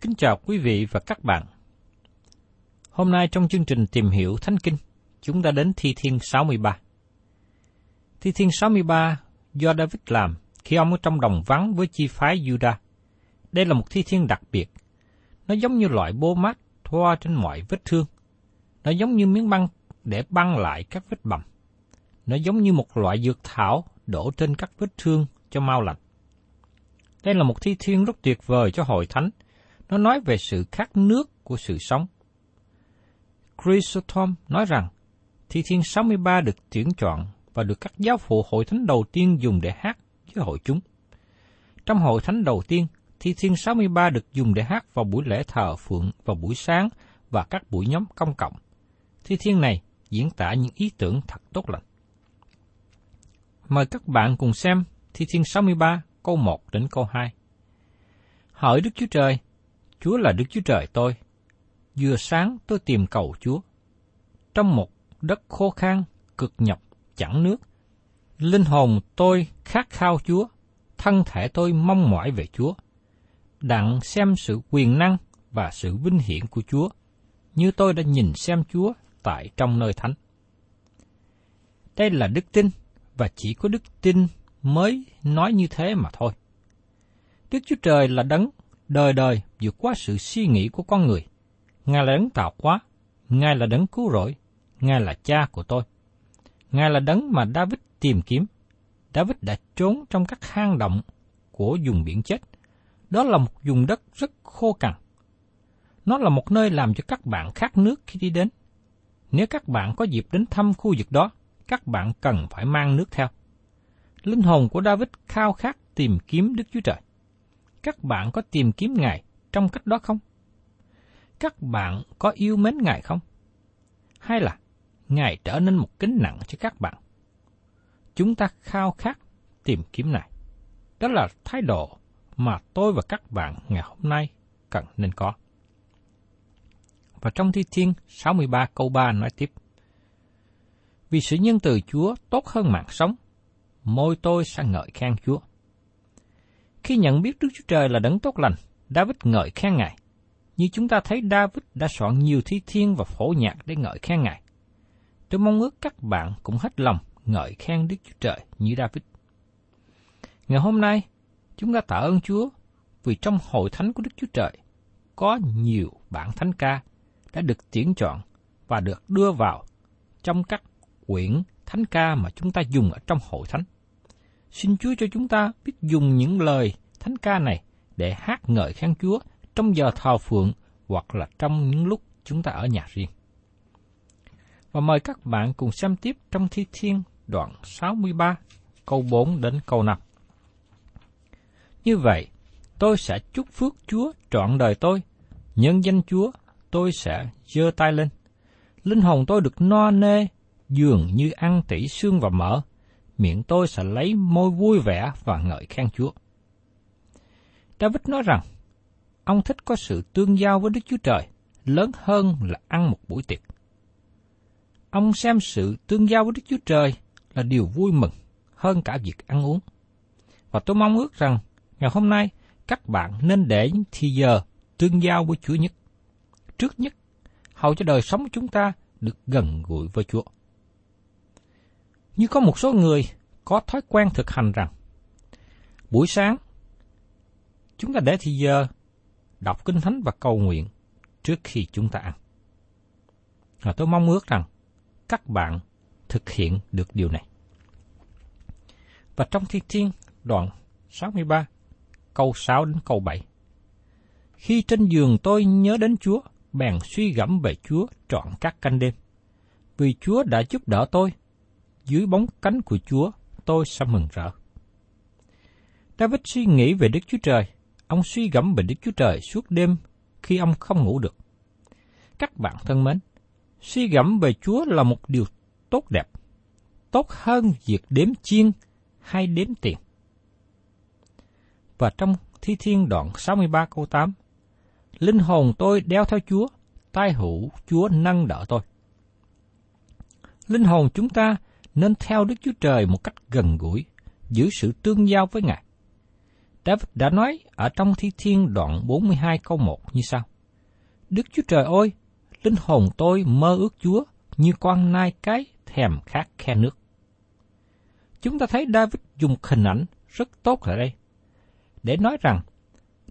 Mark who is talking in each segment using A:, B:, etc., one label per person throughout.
A: Kính chào quý vị và các bạn. Hôm nay trong chương trình tìm hiểu Thánh Kinh, chúng ta đến Thi Thiên 63. Thi Thiên 63 do David làm khi ông ở trong đồng vắng với chi phái Judah. Đây là một thi thiên đặc biệt. Nó giống như loại bô mát thoa trên mọi vết thương. Nó giống như miếng băng để băng lại các vết bầm. Nó giống như một loại dược thảo đổ trên các vết thương cho mau lành. Đây là một thi thiên rất tuyệt vời cho hội thánh. Nó nói về sự khát nước của sự sống. Chrysostom nói rằng, thi thiên 63 được tuyển chọn và được các giáo phụ hội thánh đầu tiên dùng để hát với hội chúng. Trong hội thánh đầu tiên, thi thiên 63 được dùng để hát vào buổi lễ thờ phượng vào buổi sáng và các buổi nhóm công cộng. Thi thiên này diễn tả những ý tưởng thật tốt lành. Mời các bạn cùng xem Thi thiên 63 câu 1 đến câu 2. Hỡi Đức Chúa Trời, Chúa là Đức Chúa Trời tôi. Vừa sáng tôi tìm cầu Chúa. Trong một đất khô khan, cực nhọc, chẳng nước. Linh hồn tôi khát khao Chúa, thân thể tôi mong mỏi về Chúa. Đặng xem sự quyền năng và sự vinh hiển của Chúa, như tôi đã nhìn xem Chúa tại trong nơi thánh. Đây là đức tin, và chỉ có đức tin mới nói như thế mà thôi. Đức Chúa Trời là đấng đời đời vượt qua sự suy nghĩ của con người. Ngài là đấng tạo hóa, Ngài là đấng cứu rỗi, Ngài là cha của tôi. Ngài là đấng mà David tìm kiếm. David đã trốn trong các hang động của vùng biển chết. Đó là một vùng đất rất khô cằn. Nó là một nơi làm cho các bạn khát nước khi đi đến. Nếu các bạn có dịp đến thăm khu vực đó, các bạn cần phải mang nước theo. Linh hồn của David khao khát tìm kiếm Đức Chúa Trời. Các bạn có tìm kiếm Ngài trong cách đó không? Các bạn có yêu mến Ngài không? Hay là Ngài trở nên một kính nặng cho các bạn? Chúng ta khao khát tìm kiếm Ngài. Đó là thái độ mà tôi và các bạn ngày hôm nay cần nên có. Và trong Thi Thiên 63 câu 3 nói tiếp. Vì sự nhân từ Chúa tốt hơn mạng sống, môi tôi sẽ ngợi khen Chúa. Khi nhận biết Đức Chúa Trời là đấng tốt lành, David ngợi khen Ngài. Như chúng ta thấy David đã soạn nhiều thi thiên và phổ nhạc để ngợi khen Ngài. Tôi mong ước các bạn cũng hết lòng ngợi khen Đức Chúa Trời như David. Ngày hôm nay, chúng ta tạ ơn Chúa vì trong hội thánh của Đức Chúa Trời có nhiều bản thánh ca đã được tuyển chọn và được đưa vào trong các quyển thánh ca mà chúng ta dùng ở trong hội thánh. Xin Chúa cho chúng ta biết dùng những lời thánh ca này để hát ngợi khen Chúa trong giờ thờ phượng hoặc là trong những lúc chúng ta ở nhà riêng. Và mời các bạn cùng xem tiếp trong Thi Thiên đoạn 63, câu 4 đến câu 5. Như vậy, tôi sẽ chúc phước Chúa trọn đời tôi, nhân danh Chúa, tôi sẽ giơ tay lên. Linh hồn tôi được no nê, dường như ăn tỉ xương và mỡ, miệng tôi sẽ lấy môi vui vẻ và ngợi khen Chúa. David nói rằng, ông thích có sự tương giao với Đức Chúa Trời, lớn hơn là ăn một buổi tiệc. Ông xem sự tương giao với Đức Chúa Trời là điều vui mừng hơn cả việc ăn uống. Và tôi mong ước rằng ngày hôm nay các bạn nên để thì giờ tương giao với Chúa nhất. Trước nhất, hầu cho đời sống của chúng ta được gần gũi với Chúa. Như có một số người có thói quen thực hành rằng buổi sáng chúng ta để thì giờ đọc kinh thánh và cầu nguyện trước khi chúng ta ăn. Và tôi mong ước rằng các bạn thực hiện được điều này. Và trong Thi Thiên đoạn 63, câu 6 đến câu 7. Khi trên giường tôi nhớ đến Chúa, bèn suy gẫm về Chúa trọn các canh đêm. Vì Chúa đã giúp đỡ tôi, dưới bóng cánh của Chúa tôi sẽ mừng rỡ. David suy nghĩ về Đức Chúa Trời, ông suy gẫm về Đức Chúa Trời suốt đêm khi ông không ngủ được. Các bạn thân mến, suy gẫm về Chúa là một điều tốt đẹp, tốt hơn việc đếm chiên hay đếm tiền. Và trong Thi Thiên đoạn 63 câu 8, Linh hồn tôi đeo theo Chúa, tai hữu Chúa nâng đỡ tôi. Linh hồn chúng ta nên theo Đức Chúa Trời một cách gần gũi, giữ sự tương giao với Ngài. David đã nói ở trong Thi Thiên đoạn 42 câu 1 như sau. Đức Chúa Trời ơi, linh hồn tôi mơ ước Chúa như con nai cái thèm khát khe nước. Chúng ta thấy David dùng hình ảnh rất tốt ở đây, để nói rằng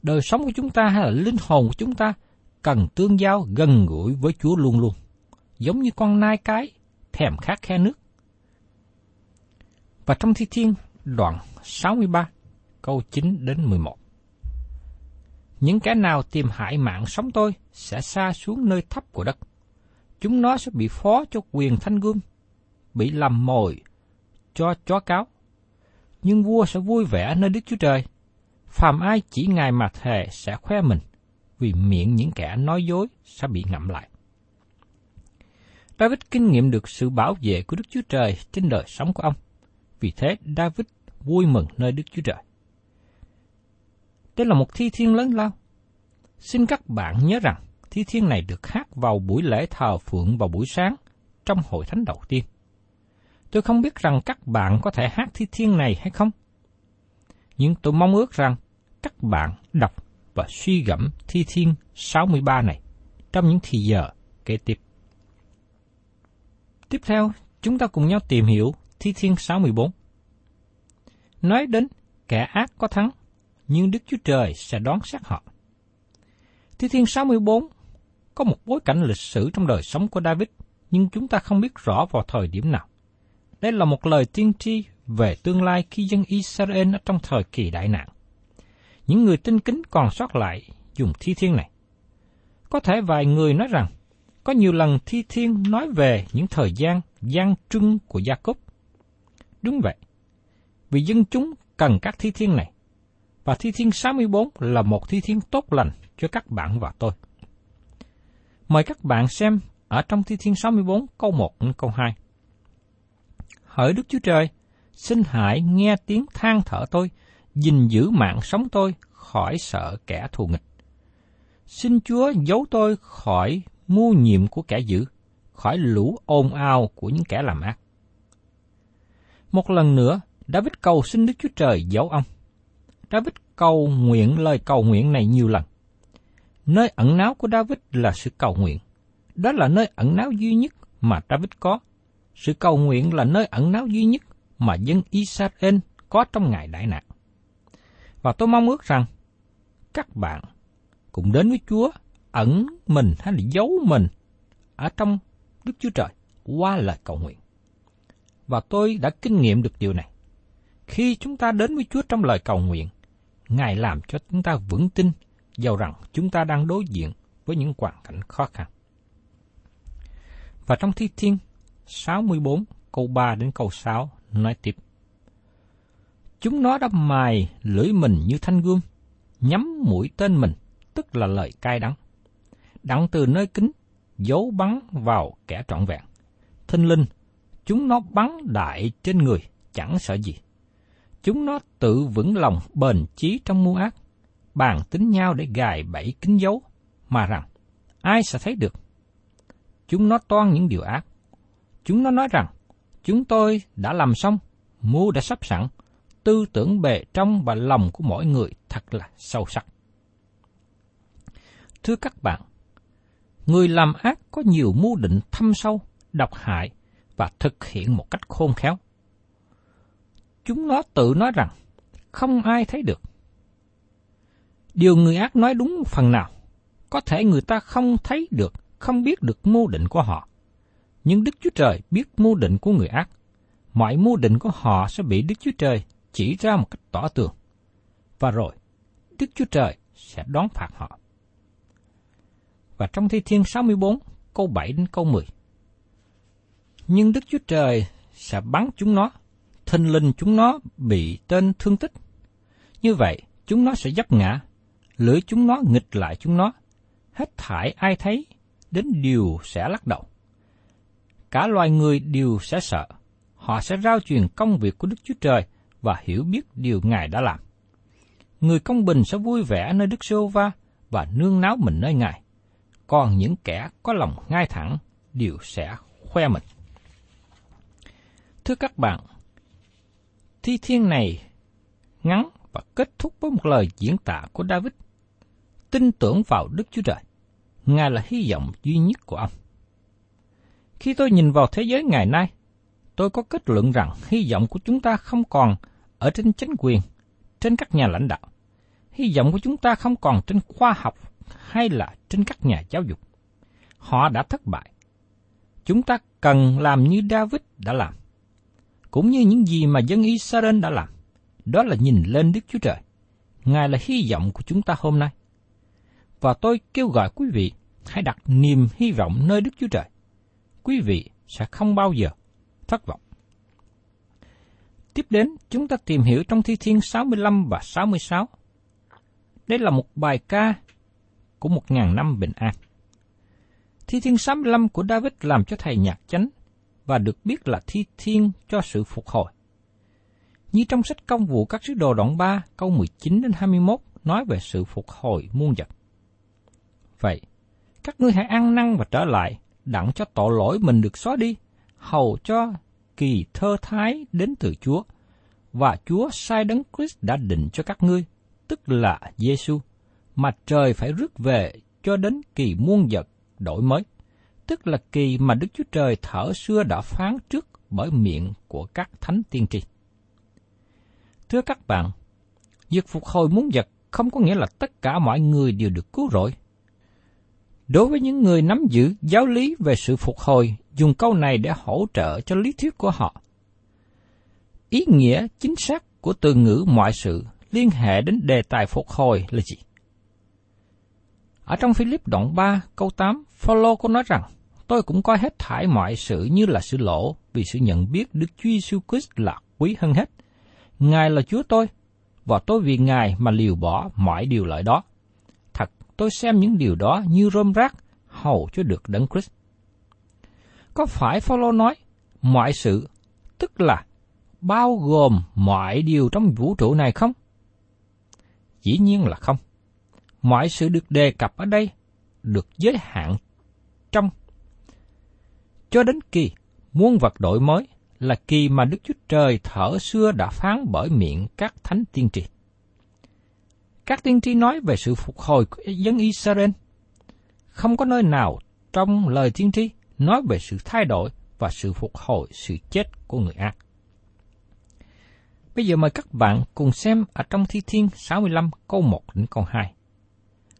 A: đời sống của chúng ta hay là linh hồn của chúng ta cần tương giao gần gũi với Chúa luôn luôn, giống như con nai cái thèm khát khe nước. Và trong Thi Thiên đoạn 63, câu 9 đến 11. Những kẻ nào tìm hại mạng sống tôi sẽ xa xuống nơi thấp của đất. Chúng nó sẽ bị phó cho quyền thanh gươm, bị làm mồi cho chó cáo. Nhưng vua sẽ vui vẻ nơi Đức Chúa Trời. Phàm ai chỉ ngài mà thề sẽ khoe mình, vì miệng những kẻ nói dối sẽ bị ngậm lại. David kinh nghiệm được sự bảo vệ của Đức Chúa Trời trên đời sống của ông. Vì thế David vui mừng nơi Đức Chúa Trời. Đây là một thi thiên lớn lao. Xin các bạn nhớ rằng thi thiên này được hát vào buổi lễ thờ phượng vào buổi sáng trong hội thánh đầu tiên. Tôi không biết rằng các bạn có thể hát thi thiên này hay không. Nhưng tôi mong ước rằng các bạn đọc và suy gẫm thi thiên 63 này trong những thì giờ kế tiếp. Tiếp theo, chúng ta cùng nhau tìm hiểu Thi Thiên 64. Nói đến kẻ ác có thắng, nhưng Đức Chúa Trời sẽ đón xét họ. Thi Thiên 64 có một bối cảnh lịch sử trong đời sống của David, nhưng chúng ta không biết rõ vào thời điểm nào. Đây là một lời tiên tri về tương lai khi dân Israel ở trong thời kỳ đại nạn. Những người tin kính còn sót lại dùng thi thiên này. Có thể vài người nói rằng, có nhiều lần thi thiên nói về những thời gian gian trưng của Gia Cốp. Đúng vậy, vì dân chúng cần các thi thiên này, và thi thiên 64 là một thi thiên tốt lành cho các bạn và tôi. Mời các bạn xem ở trong thi thiên 64 câu 1 đến câu 2. Hỡi Đức Chúa Trời, xin hãy nghe tiếng than thở tôi, gìn giữ mạng sống tôi khỏi sợ kẻ thù nghịch. Xin Chúa giấu tôi khỏi mưu nhiệm của kẻ dữ, khỏi lũ ồn ào của những kẻ làm ác. Một lần nữa, David cầu xin Đức Chúa Trời giấu ông. David cầu nguyện lời cầu nguyện này nhiều lần. Nơi ẩn náu của David là sự cầu nguyện. Đó là nơi ẩn náu duy nhất mà David có. Sự cầu nguyện là nơi ẩn náu duy nhất mà dân Israel có trong ngày đại nạn. Và tôi mong ước rằng các bạn cũng đến với Chúa, ẩn mình hay là giấu mình ở trong Đức Chúa Trời qua lời cầu nguyện. Và tôi đã kinh nghiệm được điều này. Khi chúng ta đến với Chúa trong lời cầu nguyện, Ngài làm cho chúng ta vững tin, giàu rằng chúng ta đang đối diện với những hoàn cảnh khó khăn. Và trong Thi Thiên 64 câu 3 đến câu 6 nói tiếp. Chúng nó đã mài lưỡi mình như thanh gươm, nhắm mũi tên mình, tức là lời cay đắng. Đặng từ nơi kính, giấu bắn vào kẻ trọn vẹn. Thinh linh, chúng nó bắn đại trên người, chẳng sợ gì. Chúng nó tự vững lòng bền chí trong mưu ác, bàn tính nhau để gài bẫy kính dấu, mà rằng, ai sẽ thấy được? Chúng nó toan những điều ác. Chúng nó nói rằng, chúng tôi đã làm xong, mưu đã sắp sẵn, tư tưởng bề trong và lòng của mỗi người thật là sâu sắc. Thưa các bạn, người làm ác có nhiều mưu định thâm sâu, độc hại và thực hiện một cách khôn khéo. Chúng nó tự nói rằng không ai thấy được. Điều người ác nói đúng phần nào, có thể người ta không thấy được, không biết được mưu định của họ. Nhưng Đức Chúa Trời biết mưu định của người ác. Mọi mưu định của họ sẽ bị Đức Chúa Trời chỉ ra một cách tỏ tường. Và rồi, Đức Chúa Trời sẽ đón phạt họ. Và trong Thi Thiên 64, câu 7 đến câu 10. Nhưng Đức Chúa Trời sẽ bắn chúng nó, thinh linh chúng nó bị tên thương tích. Như vậy, chúng nó sẽ dấp ngã, lưỡi chúng nó nghịch lại chúng nó, hết thải ai thấy, đến điều sẽ lắc đầu. Cả loài người đều sẽ sợ, họ sẽ rao truyền công việc của Đức Chúa Trời và hiểu biết điều Ngài đã làm. Người công bình sẽ vui vẻ nơi Đức Sô Va và nương náo mình nơi Ngài. Còn những kẻ có lòng ngay thẳng đều sẽ khoe mình. Thưa các bạn, thi thiên này ngắn và kết thúc với một lời diễn tả của David. Tin tưởng vào Đức Chúa Trời. Ngài là hy vọng duy nhất của ông. Khi tôi nhìn vào thế giới ngày nay, tôi có kết luận rằng hy vọng của chúng ta không còn ở trên chính quyền, trên các nhà lãnh đạo. Hy vọng của chúng ta không còn trên khoa học hay là trên các nhà giáo dục. Họ đã thất bại. Chúng ta cần làm như David đã làm. Cũng như những gì mà dân Israel đã làm. Đó là nhìn lên Đức Chúa Trời. Ngài là hy vọng của chúng ta hôm nay. Và tôi kêu gọi quý vị hãy đặt niềm hy vọng nơi Đức Chúa Trời. Quý vị sẽ không bao giờ thất vọng. Tiếp đến, chúng ta tìm hiểu trong Thi Thiên 65 và 66. Đây là một bài ca của một ngàn năm bình an. Thi Thiên 65 của David làm cho thầy nhạc chánh và được biết là Thi Thiên cho sự phục hồi. Như trong sách công vụ các sứ đồ đoạn 3 câu 19 đến 21 nói về sự phục hồi muôn vật. Vậy, các ngươi hãy ăn năn và trở lại, đặng cho tội lỗi mình được xóa đi, hầu cho kỳ thơ thái đến từ Chúa, và Chúa sai đấng Christ đã định cho các ngươi, tức là Giêsu, mà trời phải rước về cho đến kỳ muôn vật đổi mới, tức là kỳ mà Đức Chúa Trời thở xưa đã phán trước bởi miệng của các thánh tiên tri. Thưa các bạn, việc phục hồi muốn vật không có nghĩa là tất cả mọi người đều được cứu rỗi. Đối với những người nắm giữ giáo lý về sự phục hồi, dùng câu này để hỗ trợ cho lý thuyết của họ. Ý nghĩa chính xác của từ ngữ mọi sự liên hệ đến đề tài phục hồi là gì? Ở trong Philip đoạn 3 câu 8, Phaolô có nói rằng, tôi cũng coi hết thải mọi sự như là sự lỗ vì sự nhận biết Đức Chúa Giêsu Christ là quý hơn hết. Ngài là Chúa tôi, và tôi vì Ngài mà liều bỏ mọi điều lợi đó thật tôi xem những điều đó như rơm rác hầu cho được đấng Christ. Có phải Phaolô nói mọi sự tức là bao gồm mọi điều trong vũ trụ này không? Dĩ nhiên là không. Mọi sự được đề cập ở đây được giới hạn trong cho đến kỳ muôn vật đổi mới là kỳ mà Đức Chúa Trời thở xưa đã phán bởi miệng các thánh tiên tri. Các tiên tri nói về sự phục hồi của dân Israel. Không có nơi nào trong lời tiên tri nói về sự thay đổi và sự phục hồi sự chết của người ác. Bây giờ mời các bạn cùng xem ở trong Thi Thiên 65 câu 1 đến câu 2.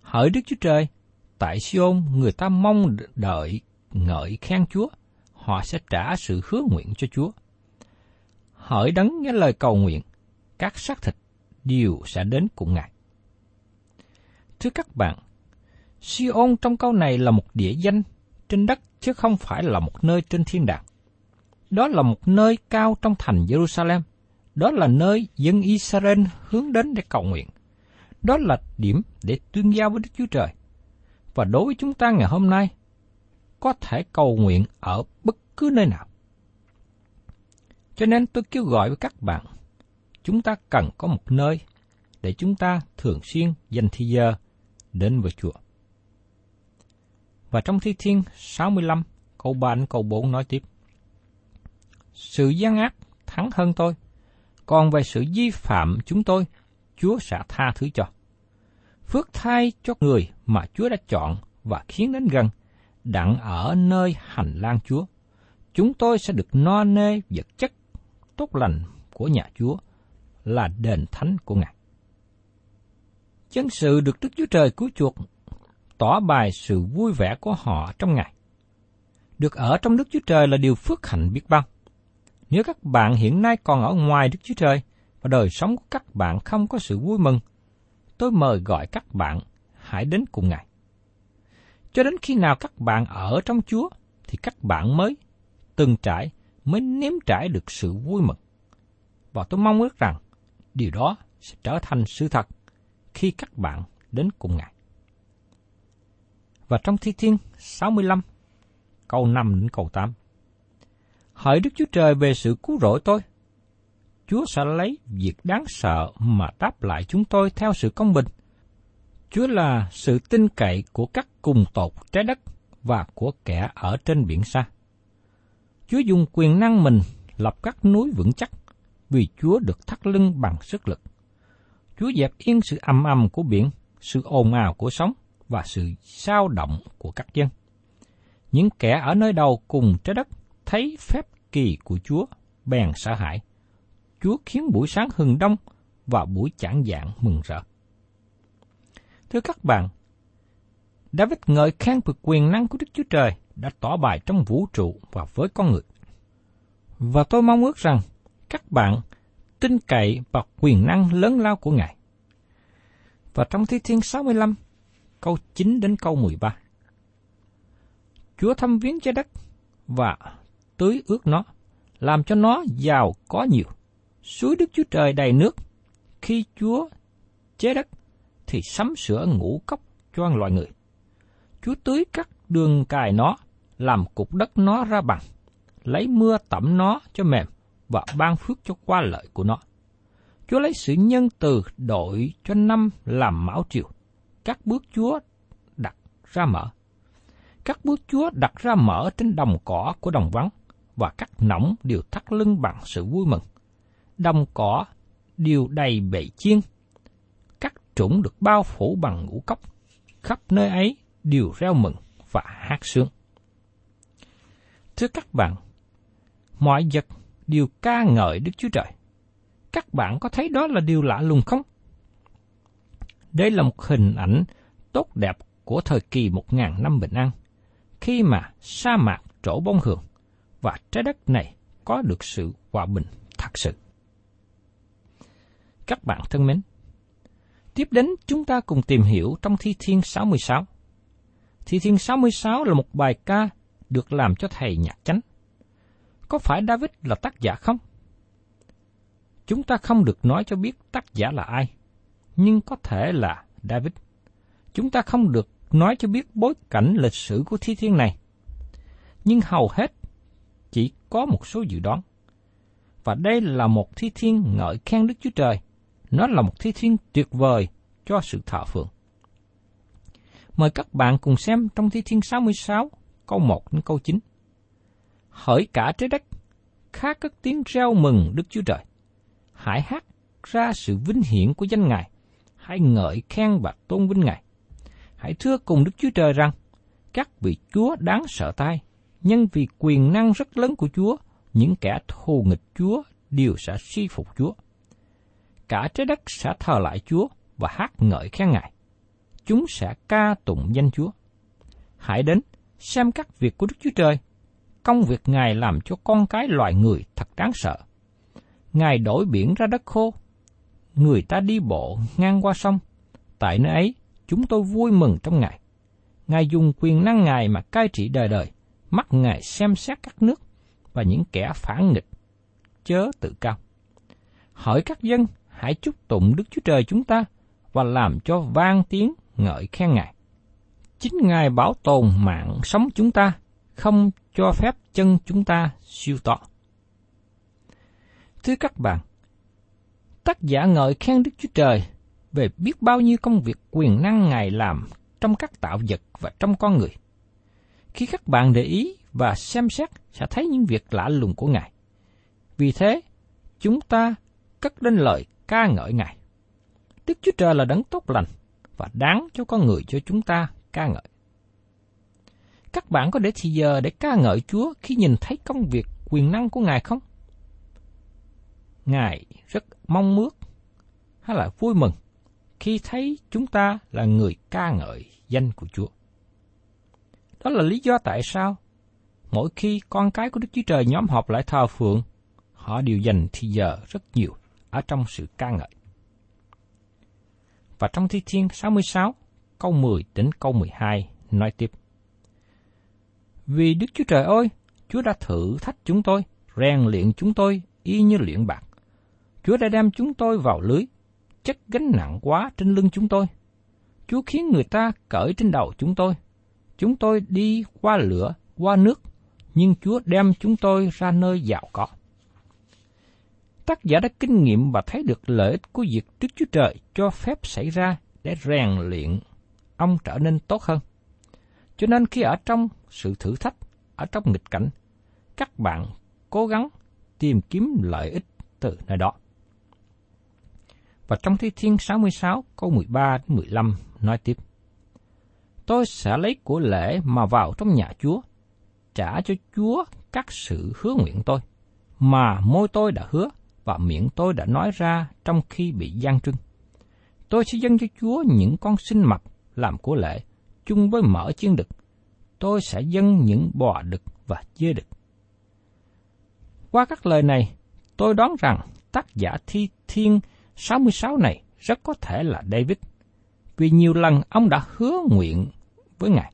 A: Hỡi Đức Chúa Trời, tại Siôn người ta mong đợi ngợi khen Chúa, họ sẽ trả sự hứa nguyện cho Chúa. Hỡi đấng nghe lời cầu nguyện, các xác thịt đều sẽ đến cùng Ngài. Thưa các bạn, Siôn trong câu này là một địa danh trên đất chứ không phải là một nơi trên thiên đàng. Đó là một nơi cao trong thành Jerusalem. Đó là nơi dân Israel hướng đến để cầu nguyện. Đó là điểm để tuyên giao với Đức Chúa Trời. Và đối với chúng ta ngày hôm nay, có thể cầu nguyện ở bất cứ nơi nào. Cho nên tôi kêu gọi với các bạn, chúng ta cần có một nơi để chúng ta thường xuyên dành thời giờ đến với Chúa. Và trong Thi Thiên 65, câu 3 đến câu 4 nói tiếp. Sự gian ác thắng hơn tôi, còn về sự vi phạm chúng tôi, Chúa sẽ tha thứ cho. Phước thay cho người mà Chúa đã chọn và khiến đến gần, đặng ở nơi hành lang Chúa. Chúng tôi sẽ được no nê vật chất tốt lành của nhà Chúa, là đền thánh của Ngài. Chân sự được Đức Chúa Trời cứu chuộc tỏ bài sự vui vẻ của họ trong Ngài. Được ở trong Đức Chúa Trời là điều phước hạnh biết bao. Nếu các bạn hiện nay còn ở ngoài Đức Chúa Trời và đời sống của các bạn không có sự vui mừng, tôi mời gọi các bạn hãy đến cùng Ngài. Cho đến khi nào các bạn ở trong Chúa thì các bạn mới từng trải, mới nếm trải được sự vui mừng. Và tôi mong ước rằng điều đó sẽ trở thành sự thật khi các bạn đến cùng Ngài. Và trong Thi Thiên 65, câu 5 đến câu 8. Hỡi Đức Chúa Trời về sự cứu rỗi tôi, Chúa sẽ lấy việc đáng sợ mà đáp lại chúng tôi theo sự công bình. Chúa là sự tin cậy của các cùng tộc trái đất và của kẻ ở trên biển xa. Chúa dùng quyền năng mình lập các núi vững chắc, vì Chúa được thắt lưng bằng sức lực. Chúa dẹp yên sự ầm ầm của biển, sự ồn ào của sóng và sự sao động của các dân. Những kẻ ở nơi đầu cùng trái đất thấy phép kỳ của Chúa bèn sợ hãi. Chúa khiến buổi sáng hừng đông và buổi chạng dạng mừng rỡ. Thưa các bạn, David ngợi khen về quyền năng của Đức Chúa Trời đã tỏ bài trong vũ trụ và với con người. Và tôi mong ước rằng các bạn tin cậy vào quyền năng lớn lao của Ngài. Và trong Thi Thiên 65, câu 9 đến câu 13. Chúa thăm viếng trái đất và tưới ướt nó, làm cho nó giàu có nhiều. Suối Đức Chúa Trời đầy nước. Khi Chúa chế đất, thì sắm sửa ngũ cốc cho loài người. Chúa tưới các đường cài nó, làm cục đất nó ra bằng, lấy mưa tẩm nó cho mềm và ban phước cho qua lợi của nó. Chúa lấy sự nhân từ đội cho năm làm mão triều. Các bước Chúa đặt ra mở. Các bước Chúa đặt ra mở trên đồng cỏ của đồng vắng, và các nỏng đều thắt lưng bằng sự vui mừng. Đồng cỏ đều đầy bệ chiên. Trũng được bao phủ bằng ngũ cốc. Khắp nơi ấy đều reo mừng và hát sướng. Thưa các bạn, mọi vật đều ca ngợi Đức Chúa Trời. Các bạn có thấy đó là điều lạ lùng không? Đây là một hình ảnh tốt đẹp của thời kỳ một ngàn năm bình an, khi mà sa mạc trổ bông hường và trái đất này có được sự hòa bình thật sự. Các bạn thân mến, tiếp đến chúng ta cùng tìm hiểu trong Thi Thiên 66. Thi Thiên 66 là một bài ca được làm cho thầy nhạc chánh. Có phải David là tác giả không? Chúng ta không được nói cho biết tác giả là ai, nhưng có thể là David. Chúng ta không được nói cho biết bối cảnh lịch sử của thi thiên này. Nhưng hầu hết chỉ có một số dự đoán. Và đây là một thi thiên ngợi khen Đức Chúa Trời. Nó là một thi thiên tuyệt vời cho sự thờ phượng. Mời các bạn cùng xem trong thi thiên 66, câu 1 đến câu 9. Hỡi cả trái đất, khá các tiếng reo mừng Đức Chúa Trời. Hãy hát ra sự vinh hiển của danh Ngài. Hãy ngợi khen và tôn vinh Ngài. Hãy thưa cùng Đức Chúa Trời rằng, các vị Chúa đáng sợ tai, nhân vì quyền năng rất lớn của Chúa, những kẻ thù nghịch Chúa đều sẽ suy phục Chúa. Cả trái đất sẽ thờ lại Chúa và hát ngợi khen Ngài. chúng sẽ ca tụng danh Chúa. Hãy đến xem các việc của Đức Chúa Trời. Công việc Ngài làm cho con cái loài người thật đáng sợ. Ngài đổi biển ra đất khô. Người ta đi bộ ngang qua sông. Tại nơi ấy, chúng tôi vui mừng trong Ngài. Ngài dùng quyền năng Ngài mà cai trị đời đời, mắt Ngài xem xét các nước và những kẻ phản nghịch, chớ tự cao. Hỏi các dân, hãy chúc tụng Đức Chúa Trời chúng ta và làm cho vang tiếng ngợi khen Ngài. Chính Ngài bảo tồn mạng sống chúng ta, không cho phép chân chúng ta siêu tọ. Thưa các bạn, tác giả ngợi khen Đức Chúa Trời về biết bao nhiêu công việc quyền năng Ngài làm trong các tạo vật và trong con người. Khi các bạn để ý và xem xét sẽ thấy những việc lạ lùng của Ngài. Vì thế, chúng ta cất lên lời ca ngợi Ngài. Đức Chúa Trời là đấng tốt lành và đáng cho con người cho chúng ta ca ngợi. Các bạn có để thì giờ để ca ngợi Chúa khi nhìn thấy công việc quyền năng của Ngài không? Ngài rất mong mước hay là vui mừng khi thấy chúng ta là người ca ngợi danh của Chúa. Đó là lý do tại sao mỗi khi con cái của Đức Chúa Trời nhóm họp lại thờ phượng, họ đều dành thì giờ rất nhiều ở trong sự ca ngợi. Và trong Thi Thiên 66, câu 10 đến câu 12 nói tiếp. Vì Đức Chúa Trời ơi, Chúa đã thử thách chúng tôi, rèn luyện chúng tôi y như luyện bạc. Chúa đã đem chúng tôi vào lưới, chất gánh nặng quá trên lưng chúng tôi. Chúa khiến người ta cởi trên đầu chúng tôi. Chúng tôi đi qua lửa, qua nước, nhưng Chúa đem chúng tôi ra nơi giàu có. Tác giả đã kinh nghiệm và thấy được lợi ích của việc Đức Chúa Trời cho phép xảy ra để rèn luyện ông trở nên tốt hơn. Cho nên khi ở trong sự thử thách, ở trong nghịch cảnh, các bạn cố gắng tìm kiếm lợi ích từ nơi đó. Và trong Thi Thiên 66 câu 13 đến 15 nói tiếp. Tôi sẽ lấy của lễ mà vào trong nhà Chúa, trả cho Chúa các sự hứa nguyện tôi, mà môi tôi đã hứa và miệng tôi đã nói ra trong khi bị gian trưng. Tôi sẽ dâng cho Chúa những con sinh mập làm của lễ, chung với mỡ chiên đực. Tôi sẽ dâng những bò đực và dê đực. Qua các lời này, tôi đoán rằng tác giả thi thiên 66 này rất có thể là David, vì nhiều lần ông đã hứa nguyện với Ngài.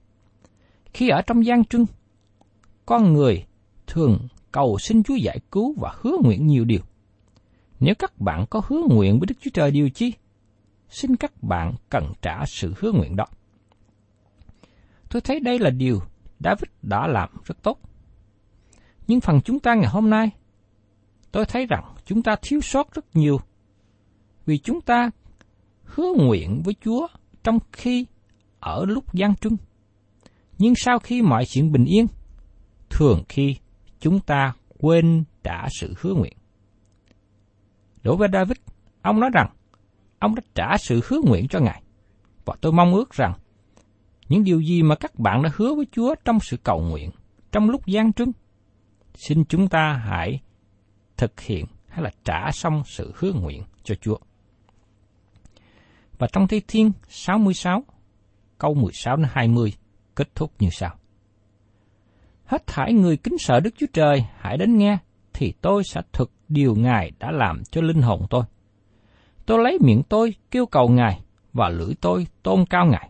A: Khi ở trong gian trưng, con người thường cầu xin Chúa giải cứu và hứa nguyện nhiều điều. Nếu các bạn có hứa nguyện với Đức Chúa Trời điều chi, xin các bạn cần trả sự hứa nguyện đó. Tôi thấy đây là điều David đã làm rất tốt. Nhưng phần chúng ta ngày hôm nay, tôi thấy rằng chúng ta thiếu sót rất nhiều vì chúng ta hứa nguyện với Chúa trong khi ở lúc gian trưng. Nhưng sau khi mọi chuyện bình yên, thường khi chúng ta quên trả sự hứa nguyện. Đối với David, ông nói rằng ông đã trả sự hứa nguyện cho Ngài. Và tôi mong ước rằng những điều gì mà các bạn đã hứa với Chúa trong sự cầu nguyện, trong lúc gian trưng, xin chúng ta hãy thực hiện hay là trả xong sự hứa nguyện cho Chúa. Và trong Thi Thiên 66, câu 16 đến 20 kết thúc như sau. Hết thải người kính sợ Đức Chúa Trời, hãy đến nghe, thì tôi sẽ thực điều Ngài đã làm cho linh hồn tôi. Tôi lấy miệng tôi kêu cầu Ngài, và lưỡi tôi tôn cao Ngài.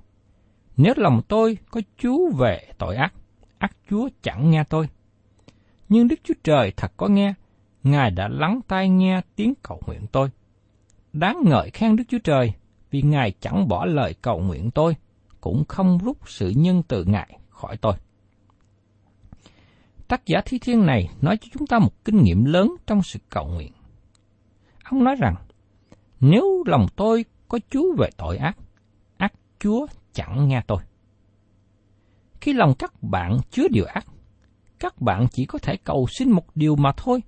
A: Nếu lòng tôi có chú về tội ác, ác Chúa chẳng nghe tôi. Nhưng Đức Chúa Trời thật có nghe, Ngài đã lắng tai nghe tiếng cầu nguyện tôi. Đáng ngợi khen Đức Chúa Trời, vì Ngài chẳng bỏ lời cầu nguyện tôi, cũng không rút sự nhân từ Ngài khỏi tôi. Tác giả thi thiên này nói cho chúng ta một kinh nghiệm lớn trong sự cầu nguyện. Ông nói rằng, nếu lòng tôi có chú về tội ác, ác Chúa chẳng nghe tôi. Khi lòng các bạn chứa điều ác, các bạn chỉ có thể cầu xin một điều mà thôi,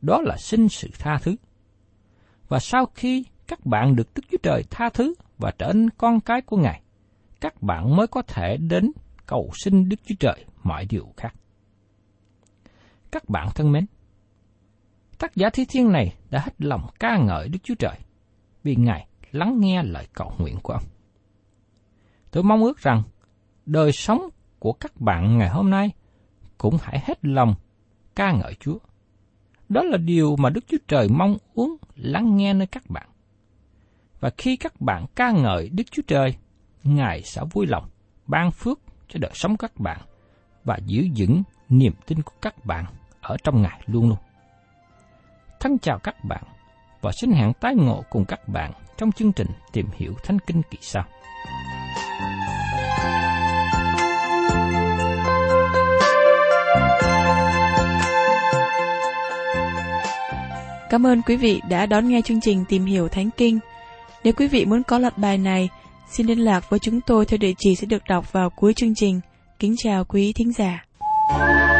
A: đó là xin sự tha thứ. Và sau khi các bạn được Đức Chúa Trời tha thứ và trở nên con cái của Ngài, các bạn mới có thể đến cầu xin Đức Chúa Trời mọi điều khác. Các bạn thân mến, tác giả thi thiên này đã hết lòng ca ngợi Đức Chúa Trời vì Ngài lắng nghe lời cầu nguyện của ông. Tôi mong ước rằng đời sống của các bạn ngày hôm nay cũng hãy hết lòng ca ngợi Chúa. Đó là điều mà Đức Chúa Trời mong muốn lắng nghe nơi các bạn. Và khi các bạn ca ngợi Đức Chúa Trời, Ngài sẽ vui lòng ban phước cho đời sống các bạn và giữ vững niềm tin của các bạn ở trong Ngài luôn luôn. Thân chào các bạn và xin hẹn tái ngộ cùng các bạn trong chương trình Tìm hiểu Thánh Kinh kỳ sau.
B: Cảm ơn quý vị đã đón nghe chương trình Tìm hiểu Thánh Kinh. Nếu quý vị muốn có loạt bài này, xin liên lạc với chúng tôi theo địa chỉ sẽ được đọc vào cuối chương trình. Kính chào quý thính giả.
C: tiếng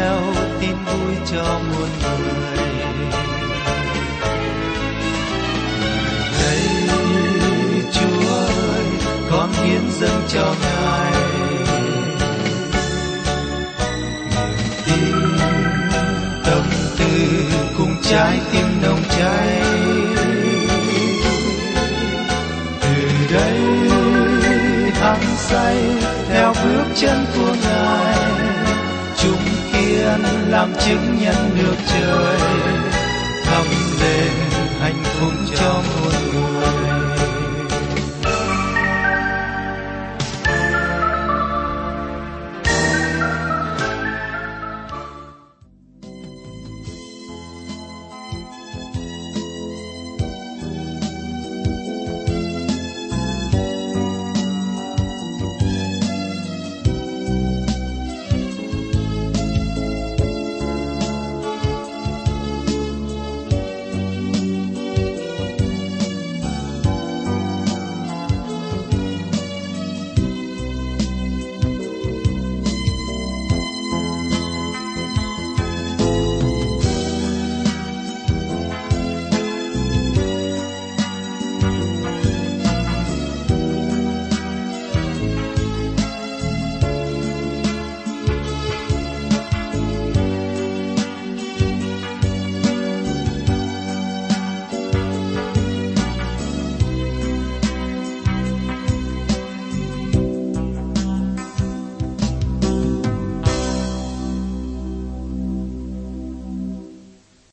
C: gieo tin vui cho muôn người. Đây chúa ơi, con hiến dâng cho ngài. Niềm tin, tâm tư cùng trái tim nồng cháy. Từ đây hăng say theo bước chân của ngài làm chứng nhân được trời. Thăm lên hạnh phúc cho muôn